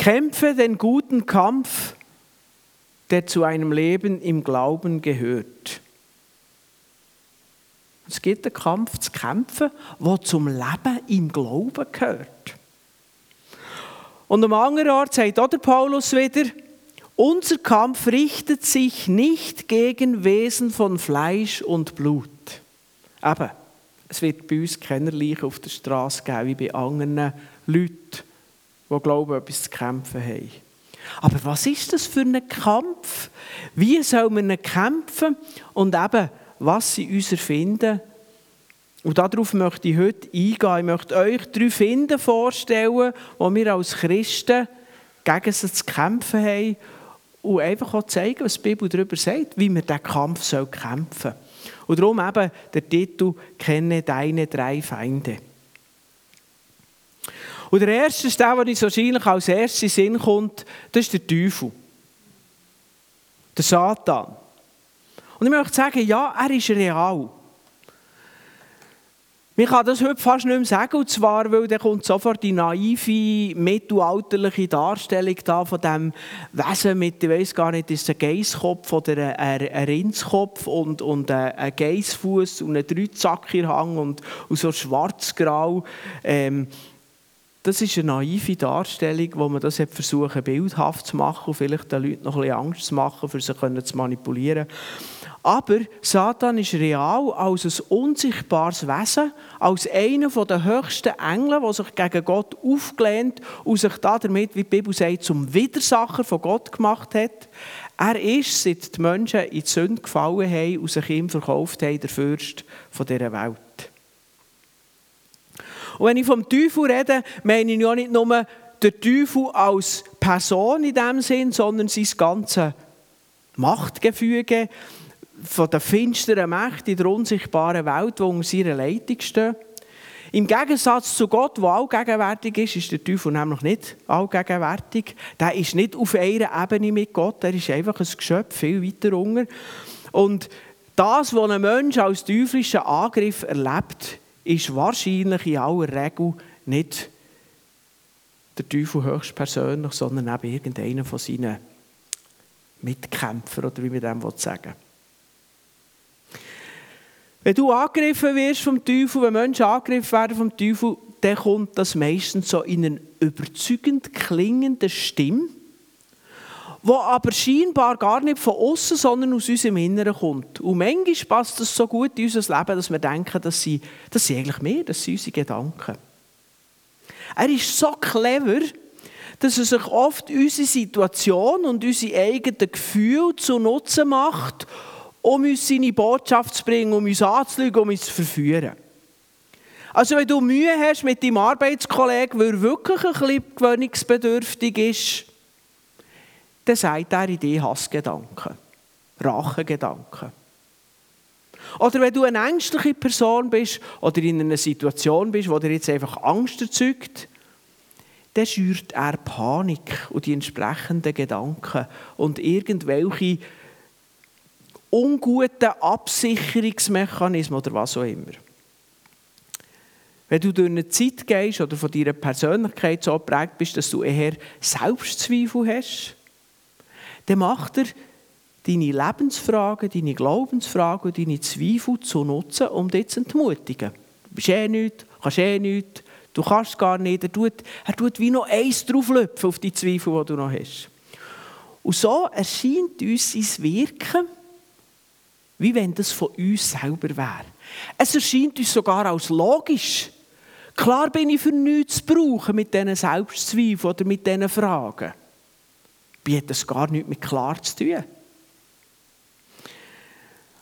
Kämpfe den guten Kampf, der zu einem Leben im Glauben gehört. Es gibt einen Kampf zu kämpfen, der zum Leben im Glauben gehört. Und am anderen Ort sagt auch der Paulus wieder, unser Kampf richtet sich nicht gegen Wesen von Fleisch und Blut. Eben, es wird bei uns keine auf der Straße geben wie bei anderen Leuten, die glauben, etwas zu kämpfen haben. Aber was ist das für ein Kampf? Wie soll man kämpfen? Und eben, was sie uns erfinden? Und darauf möchte ich heute eingehen. Ich möchte euch drei Finden vorstellen, wo wir als Christen gegen sie zu kämpfen haben und einfach auch zeigen, was die Bibel darüber sagt, wie wir diesen Kampf kämpfen sollen. Und darum eben der Titel «Kenne deine drei Feinde». Und der erste der, der uns wahrscheinlich als erstes in Sinn kommt, das ist der Teufel. Der Satan. Und ich möchte sagen, ja, er ist real. Man kann das heute fast nicht mehr sagen, und zwar, weil dann kommt sofort die naive, mittelalterliche Darstellung da von dem Wesen mit, ich weiß gar nicht, ist es ein Geisskopf oder ein, ein Rindskopf und, und ein Geissfuß und ein Dreizackerhang und, und so schwarz-grau. Ähm, das ist eine naive Darstellung, wo man das versucht, bildhaft zu machen und vielleicht den Leuten noch ein Angst zu machen, für sie zu manipulieren. Aber Satan ist real als ein unsichtbares Wesen, als einer der höchsten Engel, der sich gegen Gott aufgelehnt und sich damit, wie die Bibel sagt, zum Widersacher von Gott gemacht hat. Er ist, seit die Menschen in die Sünde gefallen haben und sich ihm verkauft haben, der Fürst dieser Welt. Und wenn ich vom Teufel rede, meine ich ja nicht nur den Teufel als Person in dem Sinn, sondern sein ganzes Machtgefüge, von der finsteren Mächte in der unsichtbaren Welt, die unter seiner Leitung stehen. Im Gegensatz zu Gott, der allgegenwärtig ist, ist der Teufel nämlich nicht allgegenwärtig. Der ist nicht auf einer Ebene mit Gott, er ist einfach ein Geschöpf, viel weiter unten. Und das, was ein Mensch als teuflischen Angriff erlebt, ist wahrscheinlich in aller Regel nicht der Teufel höchstpersönlich, sondern eben irgendeiner von seinen Mitkämpfern, oder wie man dem sagen will. Wenn du angegriffen wirst vom Teufel, wenn Menschen angegriffen werden vom Teufel, dann kommt das meistens so in eine überzeugend klingende Stimme, wo aber scheinbar gar nicht von außen, sondern aus unserem Inneren kommt. Und manchmal passt das so gut in unser Leben, dass wir denken, dass sie, das sind eigentlich mehr, das sind unsere Gedanken. Er ist so clever, dass er sich oft unsere Situation und unsere eigenen Gefühle zu Nutzen macht um uns seine Botschaft zu bringen, um uns anzulügen, um uns zu verführen. Also wenn du Mühe hast mit deinem Arbeitskollegen, weil er wirklich ein bisschen gewöhnungsbedürftig ist, dann sagt er in dir Hassgedanken, Rachegedanken. Oder wenn du eine ängstliche Person bist oder in einer Situation bist, wo dir jetzt einfach Angst erzeugt, dann schürt er Panik und die entsprechenden Gedanken und irgendwelche unguten Absicherungsmechanismen oder was auch immer. Wenn du durch eine Zeit gehst oder von deiner Persönlichkeit so geprägt bist, dass du eher Selbstzweifel hast, dann macht er deine Lebensfragen, deine Glaubensfragen deine Zweifel zu nutzen, um dich zu entmutigen. Du bist eh nichts, kannst eh nichts, du kannst gar nicht. Er tut, er tut wie noch eins drauflöpfen auf die Zweifel, die du noch hast. Und so erscheint uns sein Wirken wie wenn das von uns selber wäre. Es erscheint uns sogar als logisch. Klar bin ich für nichts zu brauchen mit diesen Selbstzweifeln oder mit diesen Fragen. Wie hat das gar nichts mit klar zu tun?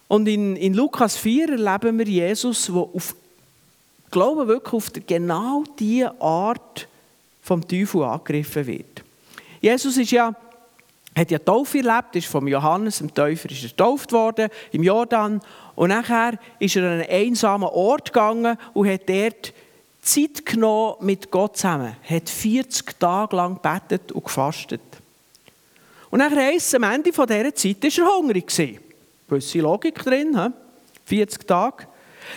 Und in, in Lukas 4 erleben wir Jesus, der auf, glaube wirklich auf genau diese Art vom Teufel angegriffen wird. Jesus ist ja hat ja Taufe erlebt, ist vom Johannes, dem Täufer, ist er getauft worden im Jordan. Und nachher ist er an einen einsamen Ort gegangen und hat dort Zeit genommen mit Gott zusammen. Er hat 40 Tage lang gebetet und gefastet. Und nachher heisst es, am Ende dieser Zeit war er hungrig. Gewisse Logik drin, he? 40 Tage.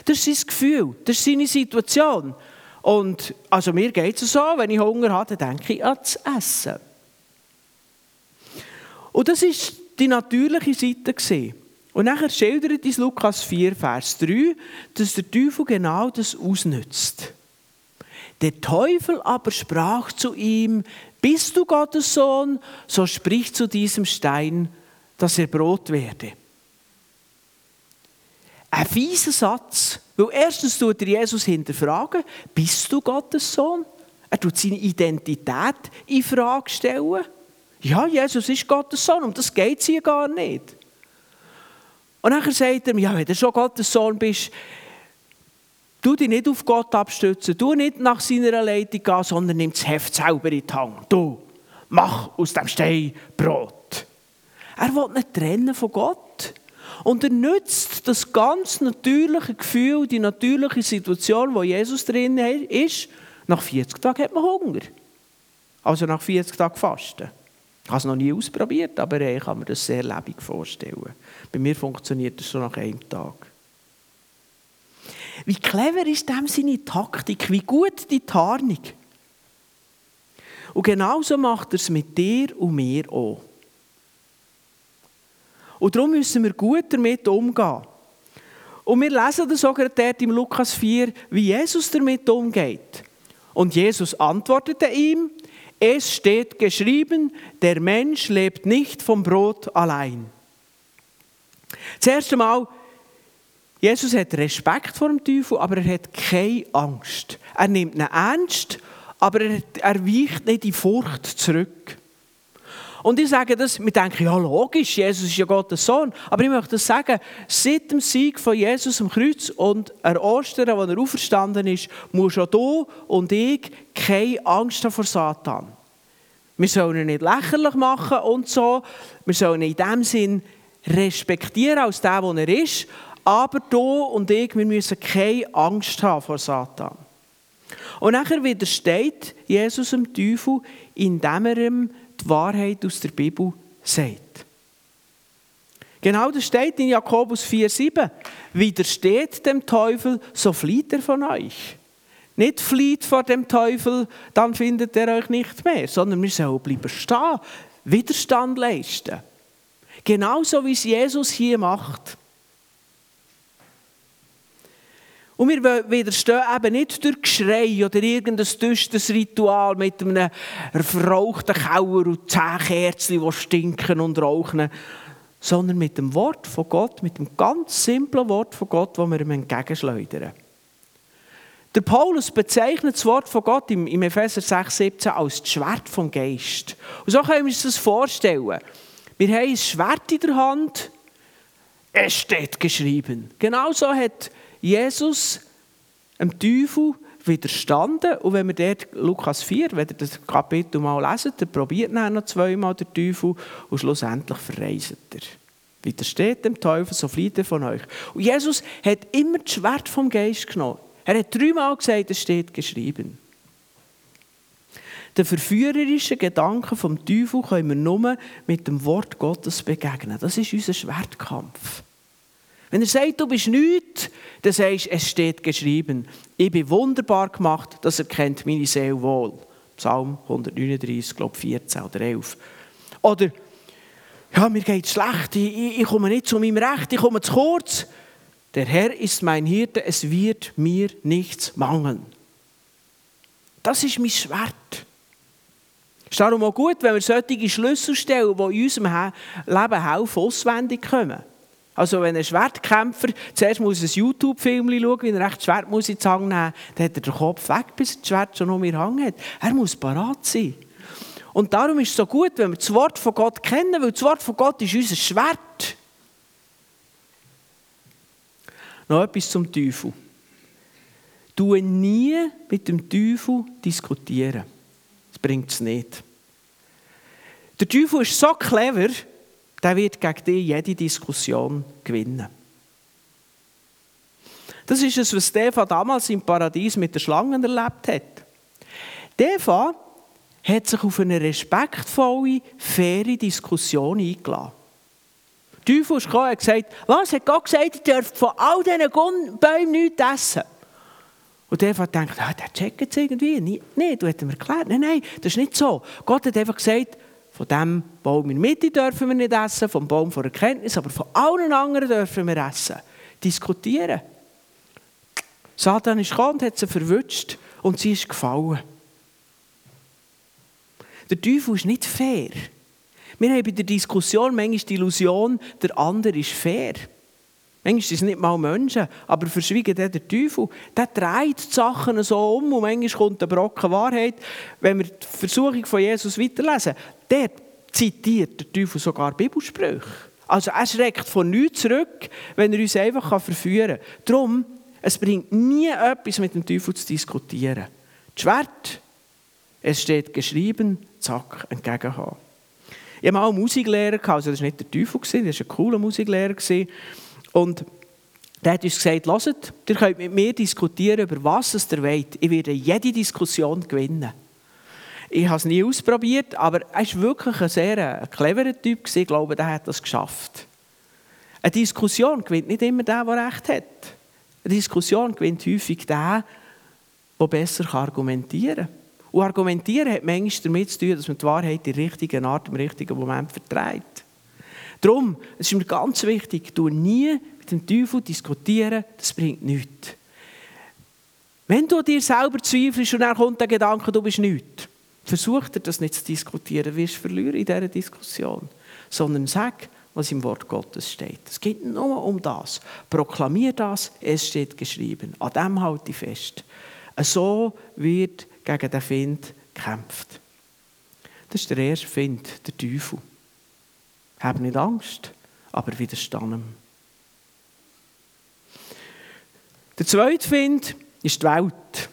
Das ist sein Gefühl, das ist seine Situation. Und also mir geht es so, wenn ich Hunger habe, dann denke ich an das Essen. Und das war die natürliche Seite. Und nachher schildert uns Lukas 4, Vers 3, dass der Teufel genau das ausnützt. Der Teufel aber sprach zu ihm, bist du Gottes Sohn, so sprich zu diesem Stein, dass er Brot werde. Ein fieser Satz, weil erstens tut er Jesus hinterfragen, bist du Gottes Sohn? Er tut seine Identität in Frage stellen. Ja, Jesus ist Gottes Sohn, und das geht hier gar nicht. Und dann sagt er ja, wenn du schon Gottes Sohn bist, tu dich nicht auf Gott abstützen, tu nicht nach seiner Leitung gehen, sondern nimm das Heft selber in die Hand. Du, mach aus dem Stein Brot. Er will nicht trennen von Gott. Und er nützt das ganz natürliche Gefühl, die natürliche Situation, wo Jesus drin ist. Nach 40 Tagen hat man Hunger. Also nach 40 Tagen Fasten. Ich habe es noch nie ausprobiert, aber ich kann mir das sehr lebendig vorstellen. Bei mir funktioniert das schon nach einem Tag. Wie clever ist dem seine Taktik, wie gut die Tarnung. Und genauso macht er es mit dir und mir auch. Und darum müssen wir gut damit umgehen. Und wir lesen das sogar dort im Lukas 4, wie Jesus damit umgeht. Und Jesus antwortete ihm, es steht geschrieben, der Mensch lebt nicht vom Brot allein. Zuerst einmal, Jesus hat Respekt vor dem Teufel, aber er hat keine Angst. Er nimmt ihn ernst, aber er, er weicht nicht in Furcht zurück. Und ich sage das, wir denken, ja logisch, Jesus ist ja Gottes Sohn. Aber ich möchte das sagen, seit dem Sieg von Jesus am Kreuz und an Ostern, wo er auferstanden ist, muss schon du und ich keine Angst haben vor Satan. Wir sollen ihn nicht lächerlich machen und so. Wir sollen ihn in dem Sinn respektieren als der, der er ist. Aber du und ich, wir müssen keine Angst haben vor Satan. Und nachher widersteht Jesus dem Teufel, indem er ihm die Wahrheit aus der Bibel sagt. Genau das steht in Jakobus 4,7. Widersteht dem Teufel, so flieht er von euch. Nicht flieht vor dem Teufel, dann findet er euch nicht mehr, sondern wir sollen bleiben stehen, Widerstand leisten. Genauso wie es Jesus hier macht. Und wir widerstehen eben nicht durch Geschrei oder irgendein düsteres Ritual mit einem verrauchten Kauer und zehn Kerzen, die stinken und rauchen, sondern mit dem Wort von Gott, mit dem ganz simplen Wort von Gott, das wir ihm entgegenschleudern. Der Paulus bezeichnet das Wort von Gott im, Epheser 6, 17 als das Schwert vom Geist. Und so können wir uns das vorstellen. Wir haben ein Schwert in der Hand, es steht geschrieben. Genauso hat Jesus dem Teufel widerstanden. Und wenn wir dort Lukas 4, wenn ihr das Kapitel mal lesen, dann probiert er noch zweimal der Teufel und schlussendlich verreiset er. Widersteht dem Teufel, so flieht er von euch. Und Jesus hat immer das Schwert vom Geist genommen. Er hat dreimal gesagt, es steht geschrieben. Den verführerischen Gedanken vom Teufel können wir nur mit dem Wort Gottes begegnen. Das ist unser Schwertkampf. Wenn er sagt, du bist nichts, dann sagst du, es steht geschrieben. Ich bin wunderbar gemacht, das erkennt meine Seele wohl. Psalm 139, glaube 14 oder 11. Oder, ja, mir geht es schlecht, ich, ich, komme nicht zu meinem Recht, ich komme zu kurz. Der Herr ist mein Hirte, es wird mir nichts mangeln. Das ist mein Schwert. Es ist darum auch gut, wenn wir solche Schlüsselstellen, die in unserem Leben helfen, auswendig kommen. Also wenn ein Schwertkämpfer zuerst muss ein YouTube-Film schauen, wie er recht Schwert muss in Zang nehmen, dann hat er den Kopf weg, bis das Schwert schon um ihn Hang hat. Er muss parat sein. Und darum ist es so gut, wenn wir das Wort von Gott kennen, weil das Wort von Gott ist unser Schwert. Noch etwas zum Teufel. Du nie mit dem Teufel diskutieren. Das bringt es nicht. Der Teufel ist so clever, der wird gegen dich jede Diskussion gewinnen. Das ist es, was Stefan damals im Paradies mit der Schlangen erlebt hat. Stefan hat sich auf eine respektvolle, faire Diskussion eingeladen. Der Teufel ist gekommen und gesagt, was hat Gott gesagt, ihr dürft von all diesen Bäumen nichts essen. Und Eva denkt, ah, der checkt es irgendwie. Nein, du hättest mir erklärt. Nein, nein, das ist nicht so. Gott hat einfach gesagt, Von dem Baum in der Mitte dürfen wir nicht essen, vom Baum von Erkenntnis, aber von allen anderen dürfen wir essen. Diskutieren. Satan ist gekommen und hat sie verwünscht und sie ist gefallen. Der Teufel ist nicht fair. Wir haben bei der Diskussion manchmal die Illusion, der andere ist fair. Manchmal sind es nicht mal Menschen, aber verschwiegen der, der Teufel. Der dreht die Sachen so um und manchmal kommt eine Brocken Wahrheit. Wenn wir die Versuchung von Jesus weiterlesen, der zitiert der Teufel sogar Bibelsprüche. Also er schreckt von nichts zurück, wenn er uns einfach verführen kann. Darum, es bringt nie etwas mit dem Teufel zu diskutieren. Das Schwert, es steht geschrieben, zack, entgegenhaben. Ich hatte mal einen Musiklehrer, also das war nicht der Teufel, das war ein cooler Musiklehrer. Und der hat uns gesagt, hört, ihr könnt mit mir diskutieren, über was es ihr wollt. Ich werde jede Diskussion gewinnen. Ich habe es nie ausprobiert, aber er war wirklich ein sehr cleverer Typ. Ich glaube, der hat das geschafft. Eine Diskussion gewinnt nicht immer der, der Recht hat. Eine Diskussion gewinnt häufig der, der besser argumentieren kann. Und argumentieren hat manchmal damit zu tun, dass man die Wahrheit in der richtigen Art, im richtigen Moment vertreibt. Darum, es ist mir ganz wichtig, du nie mit dem Teufel diskutieren, das bringt nichts. Wenn du dir selber zweifelst und dann kommt der Gedanke, du bist nichts, versuch dir das nicht zu diskutieren, wirst verlieren in dieser Diskussion. Sondern sag, was im Wort Gottes steht. Es geht nur um das. Proklamier das, es steht geschrieben. An dem halte ich fest. So wird gegen den Find gekämpft. Das ist der erste Find, der Teufel. Hab nicht Angst, aber widerstand ihm. Der zweite Find ist die Welt.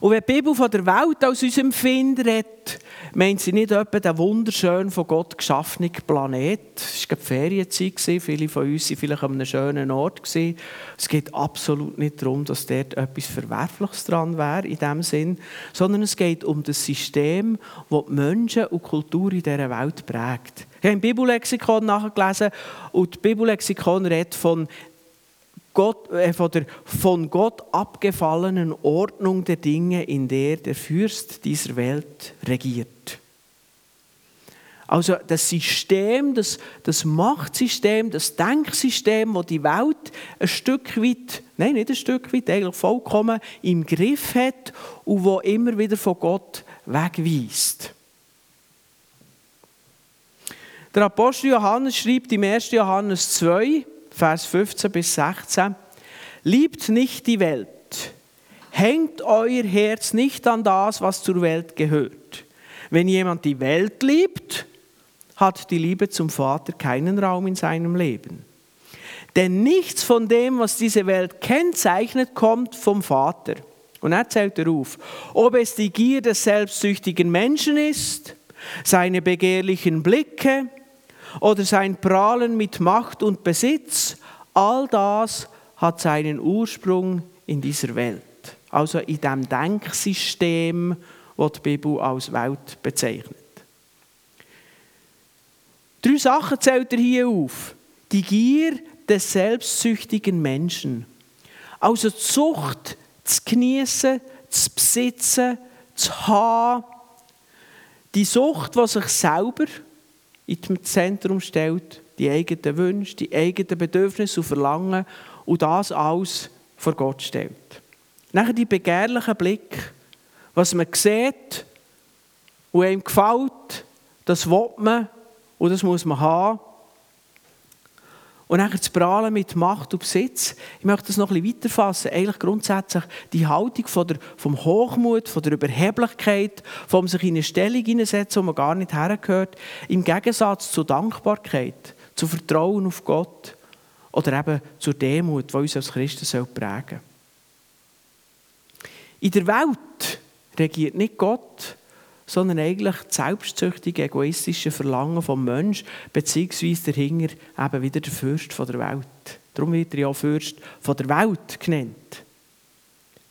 Und wenn die Bibel von der Welt als unserem Find redet, meint sie nicht etwa den wunderschönen, von Gott geschaffenen Planet. Es war die Ferienzeit, viele von uns waren vielleicht an einem schönen Ort. Es geht absolut nicht darum, dass dort etwas Verwerfliches dran wäre, in dem Sinn, sondern es geht um das System, das die Menschen und die Kultur in dieser Welt prägt. Ich habe im Bibellexikon nachgelesen und das Bibellexikon redet von Gott, äh, von der von Gott abgefallenen Ordnung der Dinge, in der der Fürst dieser Welt regiert. Also das System, das, das Machtsystem, das Denksystem, das die Welt ein Stück weit, nein, nicht ein Stück weit, eigentlich vollkommen im Griff hat und wo immer wieder von Gott wegweist. Der Apostel Johannes schreibt im 1. Johannes 2, Vers 15 bis 16. Liebt nicht die Welt. Hängt euer Herz nicht an das, was zur Welt gehört. Wenn jemand die Welt liebt, hat die Liebe zum Vater keinen Raum in seinem Leben. Denn nichts von dem, was diese Welt kennzeichnet, kommt vom Vater. Und er zählt er auf. Ob es die Gier des selbstsüchtigen Menschen ist, seine begehrlichen Blicke, oder sein Prahlen mit Macht und Besitz, all das hat seinen Ursprung in dieser Welt. Also in dem Denksystem, das die Bibel als Welt bezeichnet. Drei Sachen zählt er hier auf. Die Gier des selbstsüchtigen Menschen. Also die Sucht zu genießen, zu besitzen, zu haben. Die Sucht, die sich selber ins Zentrum stellt, die eigenen Wünsche, die eigenen Bedürfnisse und Verlangen und das alles vor Gott stellt. Nachher die begehrlichen Blick, was man sieht und einem gefällt, das will man und das muss man haben. Und dann zu prahlen mit Macht und Besitz. Ich möchte das noch ein bisschen weiterfassen. Eigentlich grundsätzlich die Haltung von der, vom Hochmut, von der Überheblichkeit, vom sich in eine Stellung hineinsetzen, wo man gar nicht hergehört. Im Gegensatz zur Dankbarkeit, zu Vertrauen auf Gott oder eben zur Demut, die uns als Christen prägen soll. In der Welt regiert nicht Gott, sondern eigentlich das selbstsüchtige, egoistische Verlangen vom Menschen, beziehungsweise dahinter eben wieder der Fürst von der Welt. Darum wird er ja Fürst von der Welt genannt.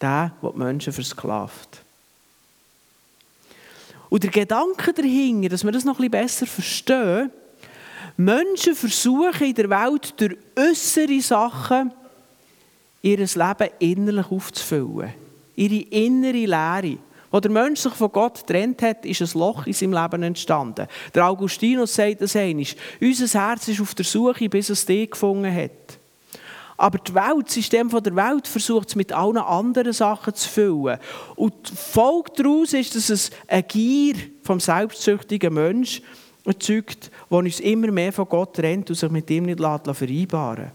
Der, der die Menschen versklavt. Und der Gedanke dahinter, dass wir das noch ein bisschen besser verstehen, Menschen versuchen in der Welt durch äußere Sachen ihr Leben innerlich aufzufüllen. Ihre innere Lehre Als der Mensch sich von Gott getrennt hat, ist ein Loch in seinem Leben entstanden. Der Augustinus sagt das einmal. Unser Herz ist auf der Suche, bis es dich gefunden hat. Aber das Weltsystem der Welt versucht es mit allen anderen Sachen zu füllen. Und die Folge daraus ist, dass es eine Gier vom selbstsüchtigen Menschen erzeugt, der uns immer mehr von Gott trennt und sich mit ihm nicht vereinbaren.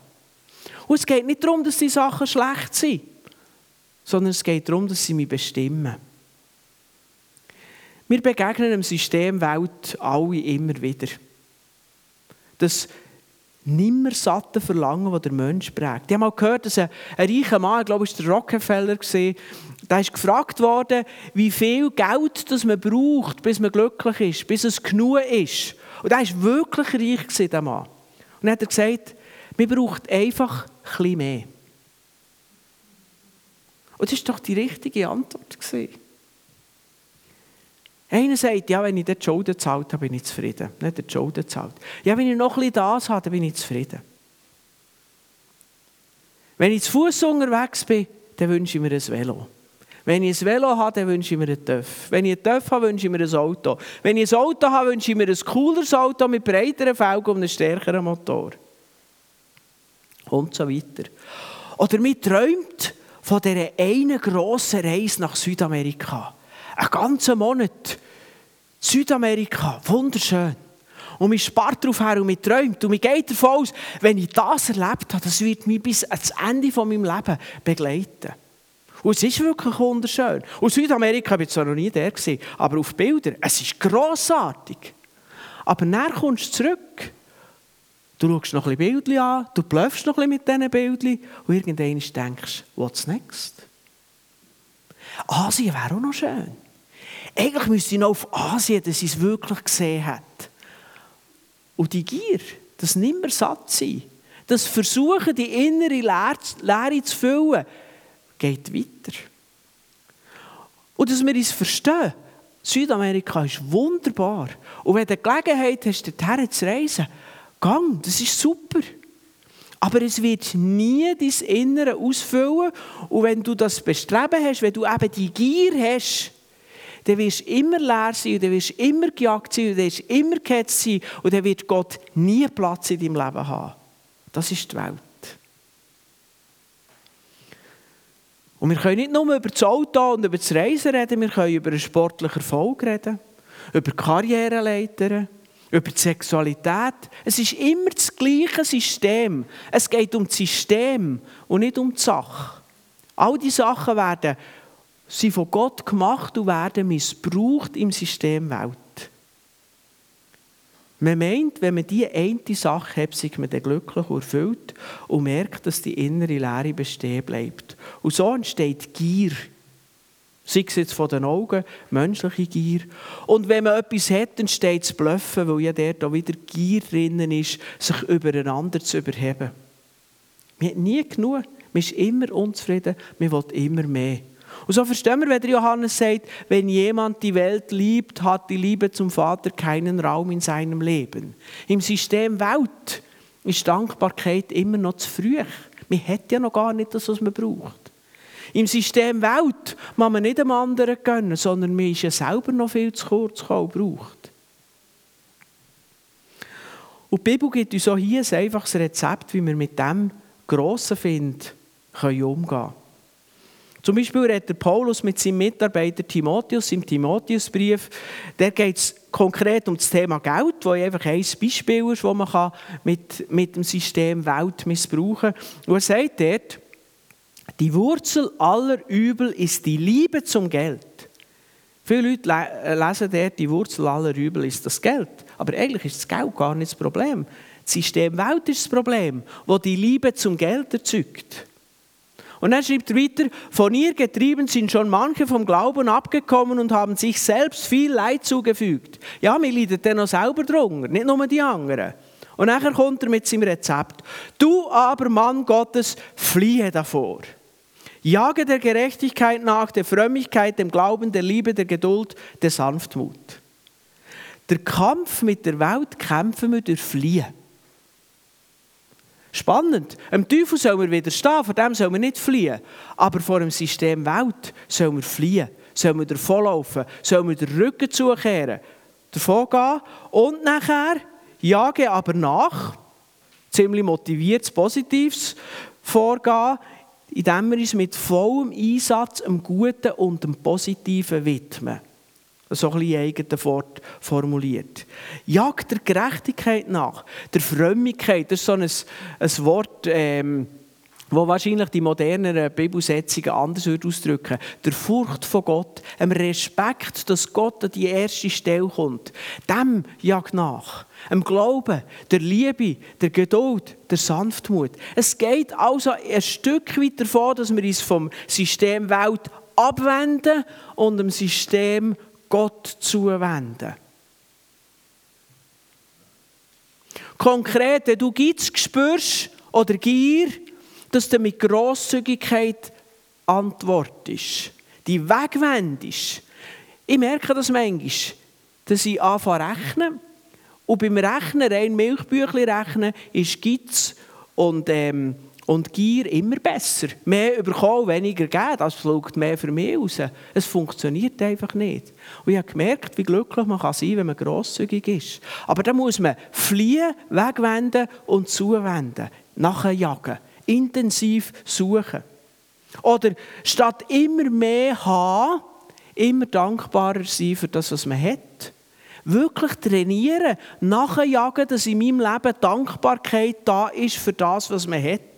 Und es geht nicht darum, dass die Sachen schlecht sind, sondern es geht darum, dass sie mich bestimmen. Wir begegnen dem System Welt alle immer wieder. Das nimmer satte Verlangen, das der Mensch prägt. Ich habe mal gehört, dass ein, ein reicher Mann, ich glaube, es war der Rockefeller, da ist gefragt worden, wie viel Geld das man braucht, bis man glücklich ist, bis es genug ist. Und er war wirklich reich, dieser Mann. Und dann hat er gesagt, man braucht einfach ein mehr. Und das war doch die richtige Antwort. Einer sagt, ja, wenn ich die Schulden zahlt habe, bin ich zufrieden. Nicht die Schulden zahlt. Ja, wenn ich noch ein bisschen das habe, dann bin ich zufrieden. Wenn ich zu Fuß unterwegs bin, dann wünsche ich mir ein Velo. Wenn ich ein Velo habe, dann wünsche ich mir einen TÜV. Wenn ich einen TÜV habe, wünsche ich mir ein Auto. Wenn ich ein Auto habe, wünsche ich mir ein cooleres Auto mit breiteren Felgen und einem stärkeren Motor. Und so weiter. Oder man träumt von dieser einen grossen Reise nach Südamerika. Einen ganzen Monat. Südamerika, wunderschön. Und man spart darauf her und man träumt. Und man geht davon aus, wenn ich das erlebt habe, das wird mich bis ans Ende von meinem Leben begleiten. Und es ist wirklich wunderschön. Und Südamerika war zwar noch nie der, aber auf Bildern, es ist grossartig. Aber dann kommst du zurück. Du schaust noch ein bisschen Bildchen an, du bläufst noch ein bisschen mit diesen Bildchen und irgendwann denkst du, what's next? Asien wäre auch noch schön. Eigentlich müsste ich noch auf Asien, dass ich es wirklich gesehen hat. Und die Gier, das nimmer satt sein, das Versuchen, die innere Leere zu füllen, geht weiter. Und dass wir uns verstehen, Südamerika ist wunderbar. Und wenn du die Gelegenheit hast, dorthin zu reisen, gang, das ist super. Aber es wird nie dein Innere ausfüllen. Und wenn du das Bestreben hast, wenn du eben die Gier hast, dann wirst du immer leer sein und dann wirst du immer gejagt sein und dann wirst du immer gehetzt sein und dann wird Gott nie Platz in deinem Leben haben. Das ist die Welt. Und wir können nicht nur über das Auto und über das Reisen reden, wir können über einen sportlichen Erfolg reden, über Karriereleiter, über die Sexualität. Es ist immer das gleiche System. Es geht um das System und nicht um die Sache. All diese Sachen werden sind von Gott gemacht und werden missbraucht im System Welt. Man meint, wenn man diese eine Sache hat, sei man dann glücklich und erfüllt und merkt, dass die innere Leere bestehen bleibt. Und so entsteht Gier. Sei es jetzt von den Augen, menschliche Gier. Und wenn man etwas hat, entsteht das Bluffen, weil ja der da wieder Gier drinnen ist, sich übereinander zu überheben. Man hat nie genug. Man ist immer unzufrieden, man will immer mehr. Und so verstehen wir, wenn Johannes sagt, wenn jemand die Welt liebt, hat die Liebe zum Vater keinen Raum in seinem Leben. Im System Welt ist Dankbarkeit immer noch zu früh. Man hat ja noch gar nicht das, was man braucht. Im System Welt muss man nicht dem anderen gönnen, sondern man ist ja selber noch viel zu kurz gekommen, braucht. Und die Bibel gibt uns auch hier ein einfaches Rezept, wie wir mit dem grossen Find umgehen können. Zum Beispiel redet Paulus mit seinem Mitarbeiter Timotheus im Timotheusbrief. Da geht es konkret um das Thema Geld, wo einfach ein Beispiel ist, das man mit, mit dem System Welt missbrauchen kann. Er sagt dort, die Wurzel aller Übel ist die Liebe zum Geld. Viele Leute äh, lesen dort, die Wurzel aller Übel ist das Geld. Aber eigentlich ist das Geld gar nicht das Problem. Das System Welt ist das Problem, wo die Liebe zum Geld erzeugt. Und dann schreibt er weiter, von ihr getrieben sind schon manche vom Glauben abgekommen und haben sich selbst viel Leid zugefügt. Ja, wir leiden dann noch selber drunter, nicht nur die anderen. Und nachher kommt er mit seinem Rezept. Du aber, Mann Gottes, fliehe davor. Jage der Gerechtigkeit nach, der Frömmigkeit, dem Glauben, der Liebe, der Geduld, der Sanftmut. Der Kampf mit der Welt kämpfen wir durch Fliehen. Spannend. Dem Teufel soll man widerstehen, vor dem soll man nicht fliehen. Aber vor dem System Welt soll man fliehen. Sollen wir davonlaufen? Sollen wir den Rücken zukehren? Davon gehen und nachher jage aber nach, ziemlich motiviertes, positives Vorgehen, indem wir uns mit vollem Einsatz dem Guten und dem Positiven widmen. So ein bisschen eigene Wort formuliert. Jagt der Gerechtigkeit nach, der Frömmigkeit, das ist so ein, ein Wort, ähm, wo wahrscheinlich die moderneren Bibelsetzungen anders ausdrücken Der Furcht von Gott, dem Respekt, dass Gott an die erste Stelle kommt, dem jagt nach. Dem Glauben, der Liebe, der Geduld, der Sanftmut. Es geht also ein Stück weit davon, dass wir uns vom System Welt abwenden und dem System Gott zuwenden. Konkret, wenn du Geiz spürst oder Gier, dass du mit Grosszügigkeit antwortest, die wegwendest. Ich merke das manchmal, dass ich anfange rechnen. Und beim Rechnen, rein Milchbüchlein rechnen, ist Geiz und, ähm, und Gier immer besser. Mehr bekommen, weniger geben, das fliegt mehr für mich raus. Es funktioniert einfach nicht. Und ich habe gemerkt, wie glücklich man kann sein kann, wenn man grosszügig ist. Aber da muss man fliehen, wegwenden und zuwenden, nachher jagen intensiv suchen. Oder statt immer mehr haben, immer dankbarer sein für das, was man hat. Wirklich trainieren, nachjagen, dass in meinem Leben Dankbarkeit da ist für das, was man hat.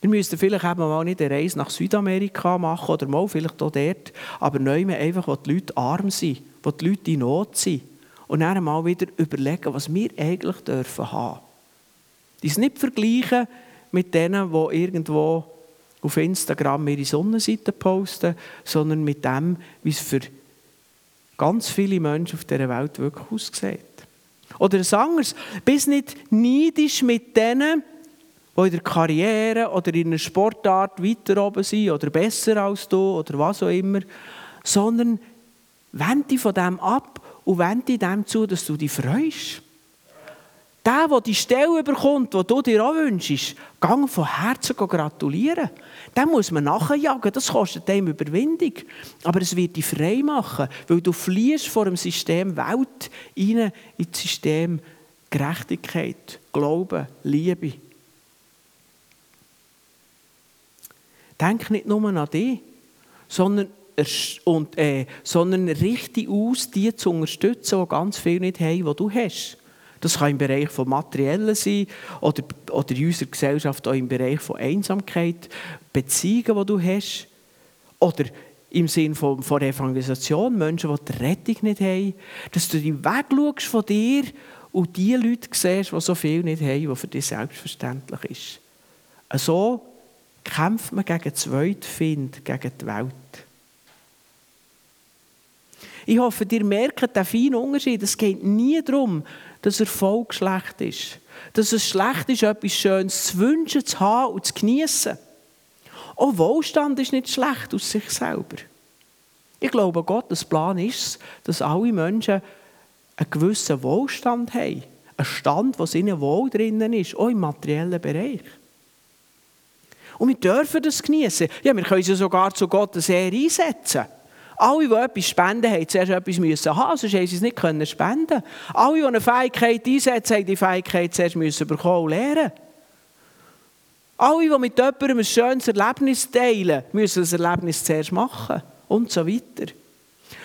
Wir müssten vielleicht eben mal nicht eine Reise nach Südamerika machen oder mal vielleicht auch dort, aber neu einfach, wo die Leute arm sind, wo die Leute in Not sind. Und dann mal wieder überlegen, was wir eigentlich dürfen haben. Die es nicht vergleichen mit denen, die irgendwo auf Instagram ihre Sonnenseite posten, sondern mit dem, wie es für ganz viele Menschen auf dieser Welt wirklich aussieht. Oder ein anderes, bist nicht neidisch mit denen, die in der Karriere oder in einer Sportart weiter oben sind oder besser als du oder was auch immer, sondern wende dich von dem ab und wende dich dem zu, dass du dich freust. Der, der die Stelle bekommt, die du dir auch wünschst, gang von Herzen gratulieren. Den muss man nachjagen, das kostet ihm Überwindung. Aber es wird dich frei machen, weil du fliehst vor dem System Welt rein in das System Gerechtigkeit, Glauben, Liebe. Denk nicht nur an dich, sondern, und, äh, sondern richte aus, die zu unterstützen, die ganz viel nicht haben, was du hast. Das kann im Bereich von Materiellen sein oder, oder in unserer Gesellschaft auch im Bereich von Einsamkeit, Beziehungen, die du hast. Oder im Sinne von, von Evangelisation, Menschen, die die Rettung nicht haben. Dass du dich wegschaust von dir und die Leute siehst, die so viel nicht haben, was für dich selbstverständlich ist. So kämpft man gegen Zweitfind, gegen die Welt. Ich hoffe, ihr merkt den feinen Unterschied. Es geht nie darum, dass Erfolg schlecht ist. Dass es schlecht ist, etwas Schönes zu wünschen, zu haben und zu genießen. Auch Wohlstand ist nicht schlecht aus sich selber. Ich glaube, Gottes Plan ist, dass alle Menschen einen gewissen Wohlstand haben. Einen Stand, was ihnen wohl drinnen ist, auch im materiellen Bereich. Und wir dürfen das genießen. Ja, wir können sie sogar zu Gottes Ehre einsetzen. Alle, die etwas spenden, haben zuerst etwas müssen haben, sonst haben sie es nicht können spenden. Alle, die eine Fähigkeit einsetzen, haben die Fähigkeit zuerst müssen bekommen und lernen. Alle, die mit jemandem ein schönes Erlebnis teilen, müssen das Erlebnis zuerst machen und so weiter.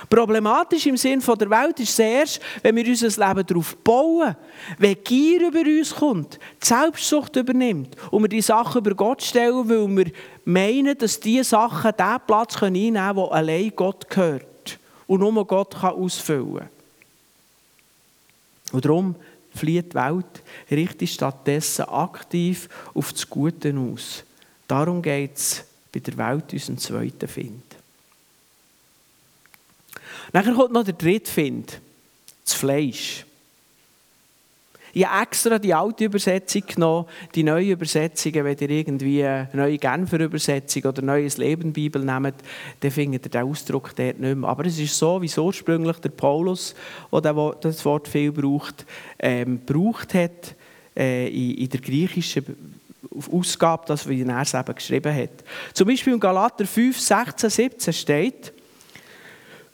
Problematisch im Sinn der Welt ist es erst, wenn wir unser Leben darauf bauen, wenn Gier über uns kommt, die Selbstsucht übernimmt und wir die Sachen über Gott stellen, weil wir meinen, dass diese Sachen den Platz einnehmen können, der allein Gott gehört und nur Gott kann ausfüllen kann. Und darum flieht die Welt, richtet stattdessen aktiv auf das Gute aus. Darum geht es bei der Welt unseren zweiten Find. Nachher kommt noch der dritte Find, das Fleisch. Ich habe extra die alte Übersetzung genommen, die neue Übersetzungen, wenn ihr irgendwie eine neue Genfer Übersetzung oder neues Leben Bibel nehmt, dann findet ihr den Ausdruck dort nicht mehr. Aber es ist so, wie ursprünglich der Paulus, der das Wort viel braucht, ähm, braucht hat äh, in, in der griechischen Ausgabe, das wie er es eben geschrieben hat. Zum Beispiel in Galater 5, 16, 17 steht,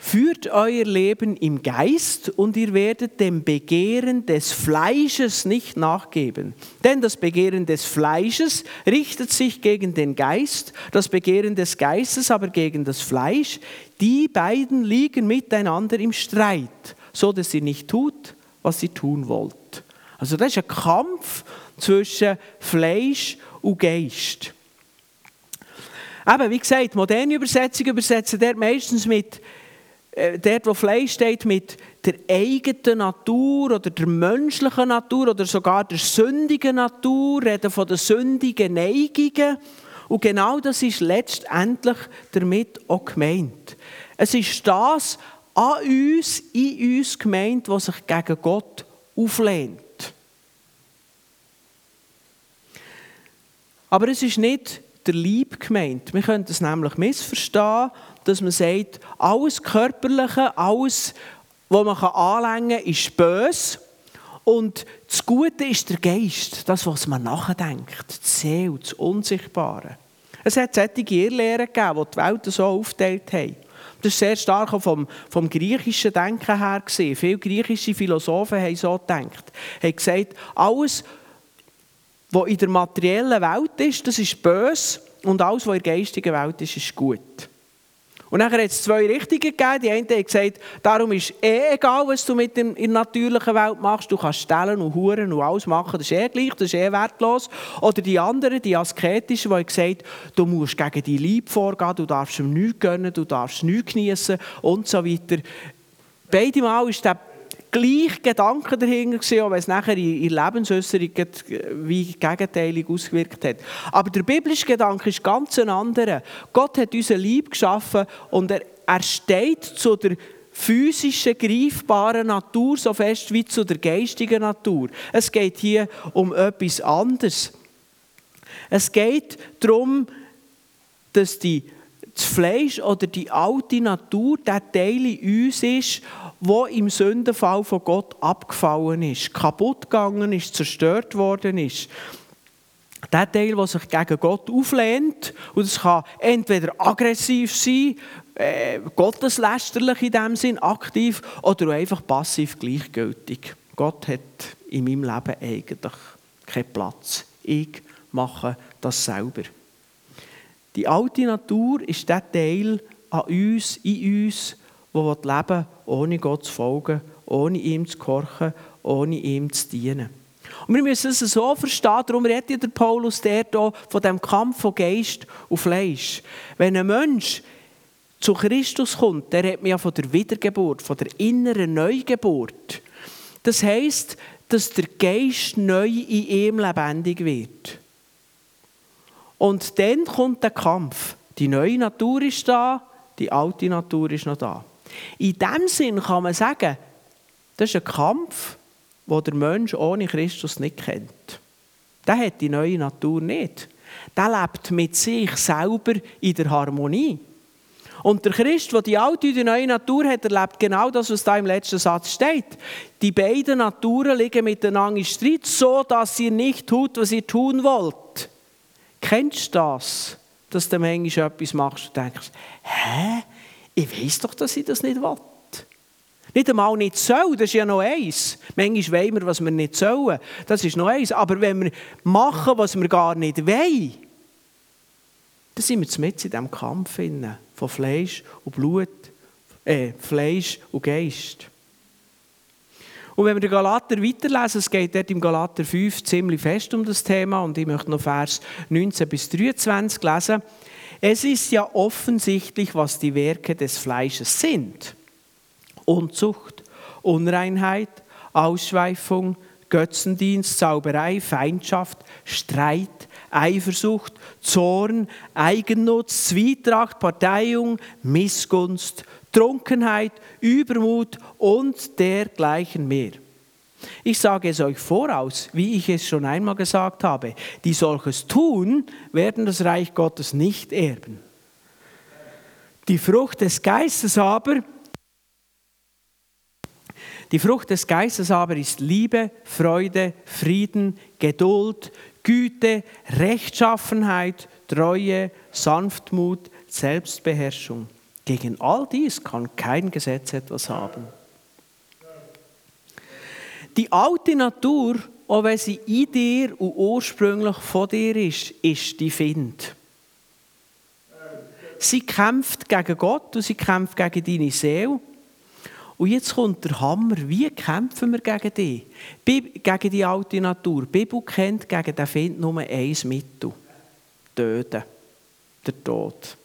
Führt euer Leben im Geist und ihr werdet dem Begehren des Fleisches nicht nachgeben. Denn das Begehren des Fleisches richtet sich gegen den Geist, das Begehren des Geistes aber gegen das Fleisch. Die beiden liegen miteinander im Streit, so dass ihr nicht tut, was ihr tun wollt. Also das ist ein Kampf zwischen Fleisch und Geist. Aber wie gesagt, moderne Übersetzungen übersetzen der meistens mit dort, wo Fleisch steht, mit der eigenen Natur oder der menschlichen Natur oder sogar der sündigen Natur, reden von den sündigen Neigungen. Und genau das ist letztendlich damit auch gemeint. Es ist das an uns, in uns gemeint, was sich gegen Gott auflehnt. Aber es ist nicht der Lieb gemeint. Wir können es nämlich missverstehen dass man sagt, alles Körperliche, alles, was man anlängen kann, ist böse. Und das Gute ist der Geist, das, was man nachdenkt, die Seele, das Unsichtbare. Es hat solche Irrlehren gegeben, die die Welt so aufgeteilt haben. Das ist sehr stark vom, vom griechischen Denken her gesehen. Viele griechische Philosophen haben so gedacht. haben gesagt, alles, was in der materiellen Welt ist, das ist böse und alles, was in der geistigen Welt ist, ist gut. Und dann hat es zwei Richtungen gegeben. Die eine hat gesagt, darum ist eh egal, was du mit dem, in der natürlichen Welt machst. Du kannst stellen und huren und alles machen. Das ist eh gleich, das ist eh wertlos. Oder die andere, die asketische, die hat gesagt, du musst gegen dein Lieb vorgehen, du darfst ihm nichts gönnen, du darfst nichts genießen und so weiter. Beide Mal ist der gleich Gedanken dahinter gewesen, auch wenn es nachher in, in Lebensäußerung wie gegenteilig ausgewirkt hat. Aber der biblische Gedanke ist ganz ein anderer. Gott hat unser Lieb geschaffen und er, er steht zu der physischen, greifbaren Natur so fest wie zu der geistigen Natur. Es geht hier um etwas anderes. Es geht darum, dass die, das Fleisch oder die alte Natur der Teil in uns ist, wo im Sündenfall von Gott abgefallen ist, kaputt gegangen ist, zerstört worden ist. Der Teil, der sich gegen Gott auflehnt, und es kann entweder aggressiv sein, äh, gotteslästerlich in dem Sinn, aktiv, oder einfach passiv gleichgültig. Gott hat in meinem Leben eigentlich keinen Platz. Ich mache das selber. Die alte Natur ist der Teil an uns, in uns, der leben ohne Gott zu folgen, ohne ihm zu gehorchen, ohne ihm zu dienen. Und wir müssen es so verstehen, darum redet der Paulus der hier von dem Kampf von Geist und Fleisch. Wenn ein Mensch zu Christus kommt, der redet ja von der Wiedergeburt, von der inneren Neugeburt. Das heisst, dass der Geist neu in ihm lebendig wird. Und dann kommt der Kampf. Die neue Natur ist da, die alte Natur ist noch da. In dem Sinn kann man sagen, das ist ein Kampf, den der Mensch ohne Christus nicht kennt. Der hat die neue Natur nicht. Der lebt mit sich selber in der Harmonie. Und der Christ, der die alte und die neue Natur hat, erlebt genau das, was da im letzten Satz steht. Die beiden Naturen liegen miteinander in Streit, so dass ihr nicht tut, was ihr tun wollt. Kennst du das? Dass du manchmal etwas machst und denkst, hä? Ich weiß doch, dass ich das nicht will. Nicht einmal nicht soll, das ist ja noch eins. Manchmal wollen wir, was wir nicht sollen. Das ist noch eins. Aber wenn wir machen, was wir gar nicht wollen, dann sind wir mit in diesem Kampf von Fleisch und Blut, äh, Fleisch und Geist. Und wenn wir den Galater weiterlesen, es geht dort im Galater 5 ziemlich fest um das Thema und ich möchte noch Vers 19 bis 23 lesen. Es ist ja offensichtlich, was die Werke des Fleisches sind. Unzucht, Unreinheit, Ausschweifung, Götzendienst, Zauberei, Feindschaft, Streit, Eifersucht, Zorn, Eigennutz, Zwietracht, Parteiung, Missgunst, Trunkenheit, Übermut und dergleichen mehr. Ich sage es euch voraus, wie ich es schon einmal gesagt habe, die solches tun, werden das Reich Gottes nicht erben. Die Frucht des Geistes aber, die Frucht des Geistes aber ist Liebe, Freude, Frieden, Geduld, Güte, Rechtschaffenheit, Treue, Sanftmut, Selbstbeherrschung. Gegen all dies kann kein Gesetz etwas haben. Die alte Natur, auch wenn sie in dir und ursprünglich von dir ist, ist die Find. Sie kämpft gegen Gott und sie kämpft gegen deine Seele. Und jetzt kommt der Hammer. Wie kämpfen wir gegen die? Gegen die alte Natur. Die Bibel kennt gegen den Find nur ein Mittel. Töten. Der Tod.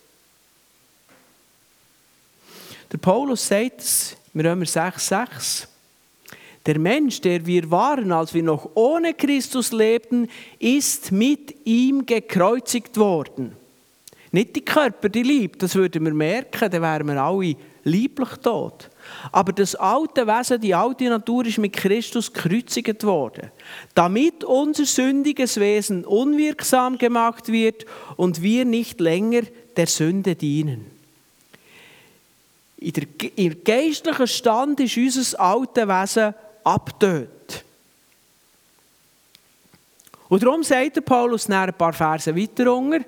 Der Paulus sagt es, in Römer 6,6. Der Mensch, der wir waren, als wir noch ohne Christus lebten, ist mit ihm gekreuzigt worden. Nicht die Körper, die Liebe, das würden wir merken, dann wären wir alle lieblich tot. Aber das alte Wesen, die alte Natur ist mit Christus gekreuzigt worden, damit unser sündiges Wesen unwirksam gemacht wird und wir nicht länger der Sünde dienen. In der, Im geistlichen Stand ist unser altes Wesen abtönt. Und darum sagt Paulus nach ein paar Verse weiter unter,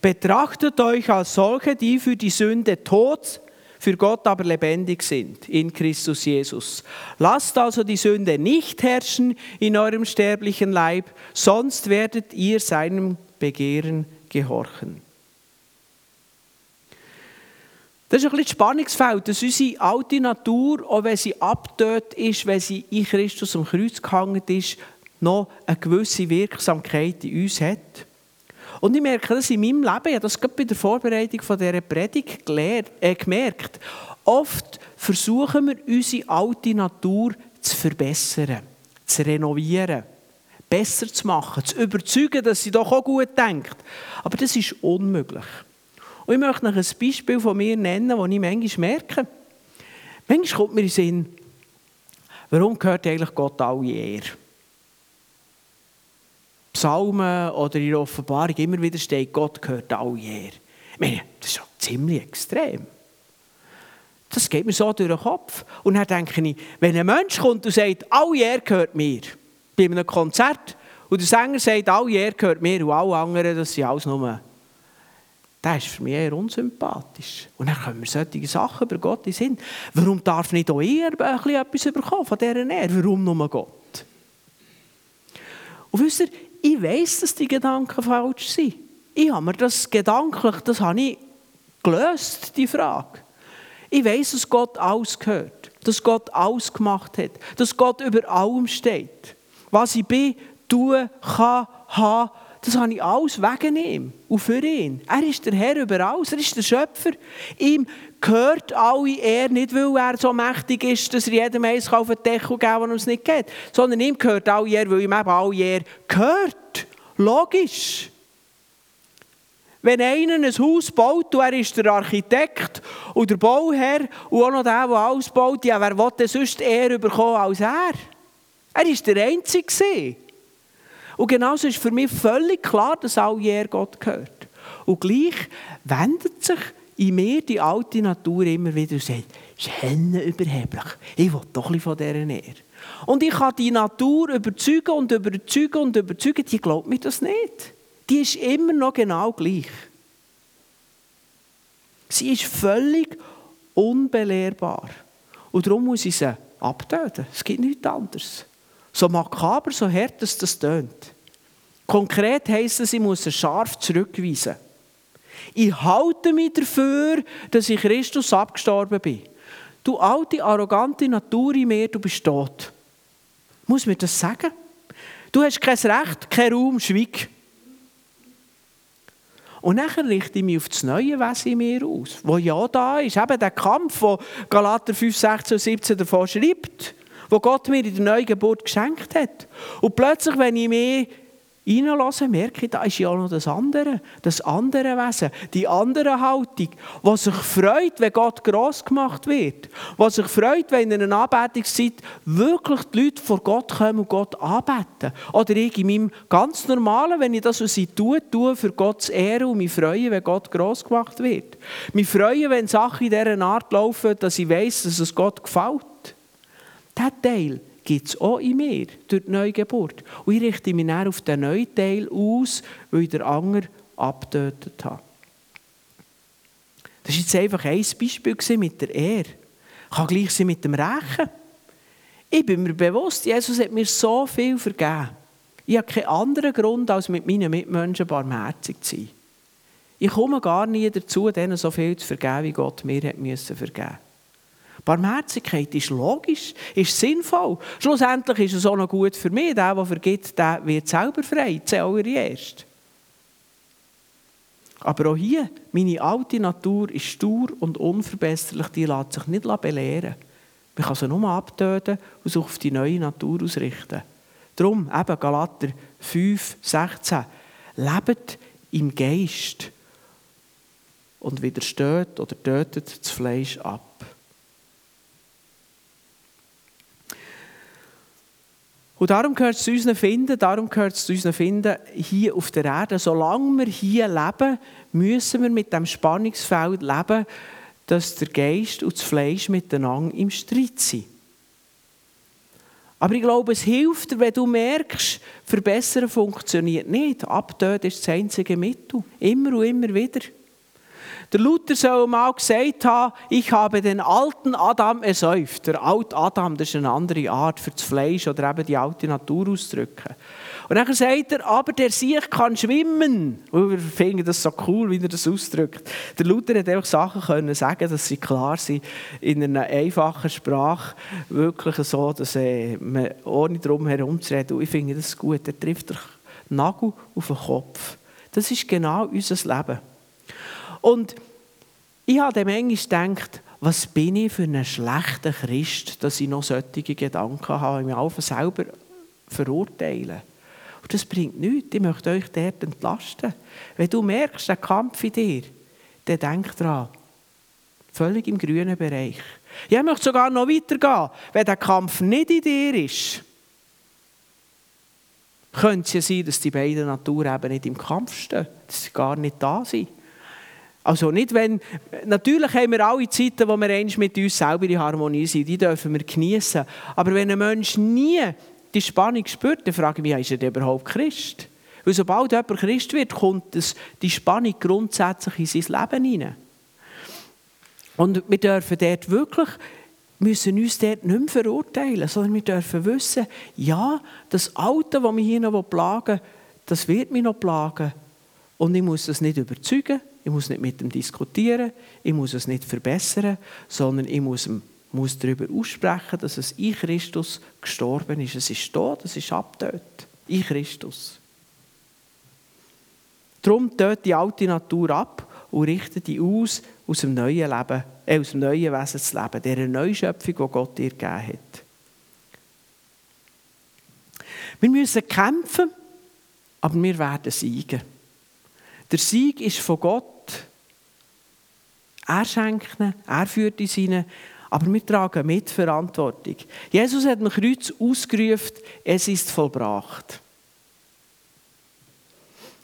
betrachtet euch als solche, die für die Sünde tot, für Gott aber lebendig sind, in Christus Jesus. Lasst also die Sünde nicht herrschen in eurem sterblichen Leib, sonst werdet ihr seinem Begehren gehorchen. Das ist ein bisschen das Spannungsfeld, dass unsere alte Natur, auch wenn sie abtötet ist, wenn sie in Christus am Kreuz gehangen ist, noch eine gewisse Wirksamkeit in uns hat. Und ich merke das in meinem Leben, ich habe das gerade bei der Vorbereitung von dieser Predigt gelehrt, äh, gemerkt. Oft versuchen wir, unsere alte Natur zu verbessern, zu renovieren, besser zu machen, zu überzeugen, dass sie doch auch gut denkt. Aber das ist unmöglich. Und ich möchte noch ein Beispiel von mir nennen, das ich manchmal merke. Manchmal kommt mir in den Sinn, warum gehört eigentlich Gott alle Ehre? Psalmen oder in der Offenbarung immer wieder steht, Gott gehört alle Ehre. Ich meine, das ist ja ziemlich extrem. Das geht mir so durch den Kopf. Und dann denke ich, wenn ein Mensch kommt und sagt, alle Ehre gehört mir, bei einem Konzert, und der Sänger sagt, alle Ehre gehört mir und alle anderen, das sind alles nur das ist für mich eher unsympathisch. Und dann kommen wir solche Sachen über Gott in Sinn. Warum darf nicht auch ihr etwas bekommen von dieser Ehre? Warum nur Gott? Und wisst ihr, ich weiss, dass die Gedanken falsch sind. Ich habe mir das gedanklich, das habe ich gelöst, die Frage. Ich weiss, dass Gott alles gehört, dass Gott alles gemacht hat, dass Gott über allem steht. Was ich bin, tue, kann, habe, das habe ich alles wegen ihm und für ihn. Er ist der Herr über alles, er ist der Schöpfer. Ihm gehört alle Ehre, nicht weil er so mächtig ist, dass er jedem eins auf den Deckel geben kann, wenn es nicht geht, sondern ihm gehört alle Ehre, weil ihm eben alle Ehre gehört. Logisch. Wenn einer ein Haus baut und er ist der Architekt und der Bauherr und auch noch der, der alles baut, ja, wer will denn sonst Ehre bekommen als er? Er war der Einzige. Und genauso ist für mich völlig klar, dass all Ehre Gott gehört. Und gleich wendet sich in mir die alte Natur immer wieder und sagt, Schenne überheblich, ich will doch ein von dieser Ehre. Und ich kann die Natur überzeugen und überzeugen und überzeugen, die glaubt mir das nicht. Die ist immer noch genau gleich. Sie ist völlig unbelehrbar. Und darum muss ich sie abtöten. Es gibt nichts anderes. So makaber, so hart, dass das tönt. Konkret heisst es, ich muss es scharf zurückweisen. Ich halte mich dafür, dass ich Christus abgestorben bin. Du alte, arrogante Natur in mir, du bist tot. Muss mir das sagen? Du hast kein Recht, kein Raum, schweig. Und dann richte ich mich auf das neue Wesen in mir aus, wo ja da ist. Eben der Kampf, wo Galater 5, 16 und 17 davon schreibt wo Gott mir in der Neugeburt geschenkt hat. Und plötzlich, wenn ich mich reinlasse, merke ich, da ist ja noch das andere, das andere Wesen, die andere Haltung, was sich freut, wenn Gott gross gemacht wird, was sich freut, wenn in einer Anbetungszeit wirklich die Leute vor Gott kommen und Gott anbeten. Oder ich in meinem ganz Normalen, wenn ich das, was ich tue, tue für Gottes Ehre und mich freue, wenn Gott gross gemacht wird. Mich freue, wenn Sachen in dieser Art laufen, dass ich weiß, dass es Gott gefällt. Dieser Teil gibt es auch in mir durch die Neugeburt. Und ich richte mich dann auf den neuen Teil aus, weil ich den anderen abgetötet habe. Das war jetzt einfach ein Beispiel mit der Ehre. Kann gleich sein mit dem Rächen. Ich bin mir bewusst, Jesus hat mir so viel vergeben. Ich habe keinen anderen Grund, als mit meinen Mitmenschen barmherzig zu sein. Ich komme gar nie dazu, denen so viel zu vergeben, wie Gott mir hat müssen vergeben Barmherzigkeit ist logisch, ist sinnvoll. Schlussendlich ist es auch noch gut für mich. Der, der vergibt, der wird selber frei, zuallererst. Aber auch hier, meine alte Natur ist stur und unverbesserlich, die lässt sich nicht belehren. Man kann sie nur abtöten und sich auf die neue Natur ausrichten. Darum, eben Galater 5, 16. Lebt im Geist und widersteht oder tötet das Fleisch ab. Und darum gehört es zu unseren Finden, darum gehört es zu unseren Finden hier auf der Erde. Solange wir hier leben, müssen wir mit dem Spannungsfeld leben, dass der Geist und das Fleisch miteinander im Streit sind. Aber ich glaube, es hilft dir, wenn du merkst, verbessern funktioniert nicht. Abtöten ist das einzige Mittel. Immer und immer wieder. Der Luther soll mal gesagt haben, ich habe den alten Adam ersäuft. Der alte Adam, das ist eine andere Art für das Fleisch oder eben die alte Natur auszudrücken. Und dann sagt er, aber der Sieg kann schwimmen. Und wir finden das so cool, wie er das ausdrückt. Der Luther hat einfach Sachen können sagen, dass sie klar sind, in einer einfachen Sprache, wirklich so, dass äh, man ohne drum herum zu reden. Und ich finde das gut. Er trifft den Nagel auf den Kopf. Das ist genau unser Leben. Und ich habe dem manchmal gedacht, was bin ich für ein schlechter Christ, dass ich noch solche Gedanken habe, ich mich einfach selber verurteilen. Und das bringt nichts. Ich möchte euch dort entlasten. Wenn du merkst, der Kampf in dir, dann denk daran, völlig im grünen Bereich. Ich möchte sogar noch weitergehen. Wenn der Kampf nicht in dir ist, könnte es ja sein, dass die beiden Naturen eben nicht im Kampf stehen, dass sie gar nicht da sind. Also nicht, wenn, natürlich haben wir alle Zeiten, wo wir eigentlich mit uns selber in Harmonie sind, die dürfen wir genießen. Aber wenn ein Mensch nie die Spannung spürt, dann frage ich mich, ist er überhaupt Christ? Weil sobald jemand Christ wird, kommt das, die Spannung grundsätzlich in sein Leben hinein. Und wir dürfen dort wirklich, müssen uns dort nicht mehr verurteilen, sondern wir dürfen wissen, ja, das Alte, das mich hier noch plagen das wird mich noch plagen. Und ich muss das nicht überzeugen, ich muss nicht mit ihm diskutieren, ich muss es nicht verbessern, sondern ich muss, muss darüber aussprechen, dass es in Christus gestorben ist. Es ist tot, es ist abgetötet. In Christus. Darum tötet die alte Natur ab und richtet die aus, aus dem neuen Leben, äh, aus dem neuen Wesen zu leben, dieser Neuschöpfung, die Gott dir gegeben hat. Wir müssen kämpfen, aber wir werden siegen. Der Sieg ist von Gott er schenkt ihn, er führt uns hinein, aber wir tragen mit Verantwortung. Jesus hat am Kreuz ausgerufen, es ist vollbracht.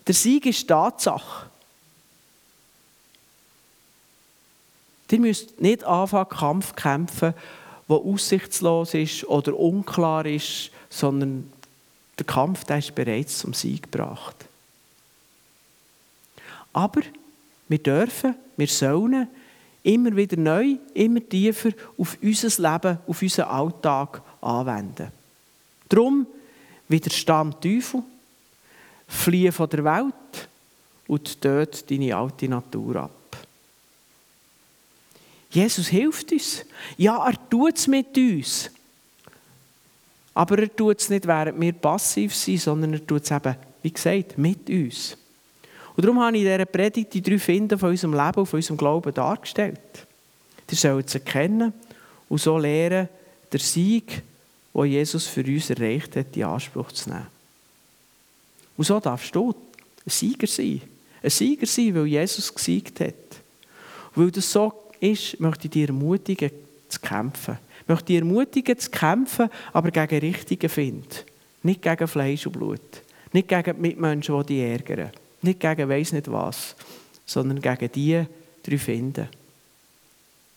Der Sieg ist Tatsache. Ihr müsst nicht anfangen, Kampf kämpfen, der aussichtslos ist oder unklar ist, sondern der Kampf der ist bereits zum Sieg gebracht. Aber wir dürfen, wir sollen immer wieder neu, immer tiefer auf unser Leben, auf unseren Alltag anwenden. Darum widerstand Teufel, fliehe von der Welt und töte deine alte Natur ab. Jesus hilft uns. Ja, er tut es mit uns. Aber er tut es nicht, während wir passiv sind, sondern er tut es eben, wie gesagt, mit uns. Und darum habe ich in dieser Predigt die drei Finden von unserem Leben und von unserem Glauben dargestellt. Ihr sollt sie kennen und so lernen, den Sieg, den Jesus für uns erreicht hat, in Anspruch zu nehmen. Und so darfst du ein Sieger sein. Ein Sieger sein, weil Jesus gesiegt hat. Und weil das so ist, möchte ich dir ermutigen, zu kämpfen. Ich möchte dich ermutigen, zu kämpfen, aber gegen richtigen Find. Nicht gegen Fleisch und Blut. Nicht gegen die Mitmenschen, die dich ärgern. Nicht gegen weiss nicht was, sondern gegen die drei Finden.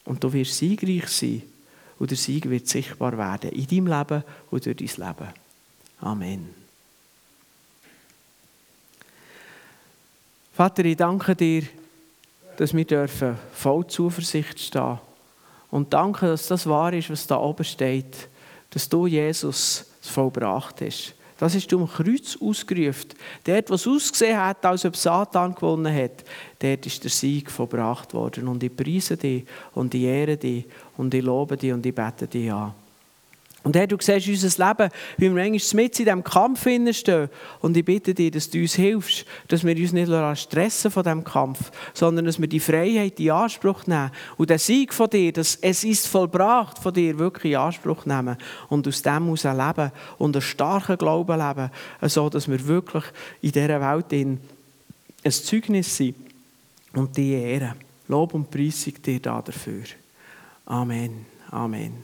Und du wirst siegreich sein, und der Sieg wird sichtbar werden in deinem Leben und durch dein Leben. Amen. Vater, ich danke dir, dass wir dürfen voll Zuversicht stehen und danke, dass das wahr ist, was da oben steht, dass du Jesus vollbracht hast. Das ist um Kreuz ausgerufen. Dort, was ausgesehen hat, als ob Satan gewonnen hat, dort ist der Sieg vollbracht worden. Und ich preise dich und ich ehre dich und ich lobe dich und ich bete dich an. Und Herr, du siehst unser Leben, wie wir manchmal mit in diesem Kampf stehen. Und ich bitte dich, dass du uns hilfst, dass wir uns nicht stressen von diesem Kampf, sondern dass wir die Freiheit in Anspruch nehmen und den Sieg von dir, dass es ist vollbracht von dir, wirklich in Anspruch nehmen und aus dem heraus leben und einen starken Glauben leben, so dass wir wirklich in dieser Welt ein Zeugnis sind und die Ehre. Lob und Preisung dir dafür. Amen. Amen.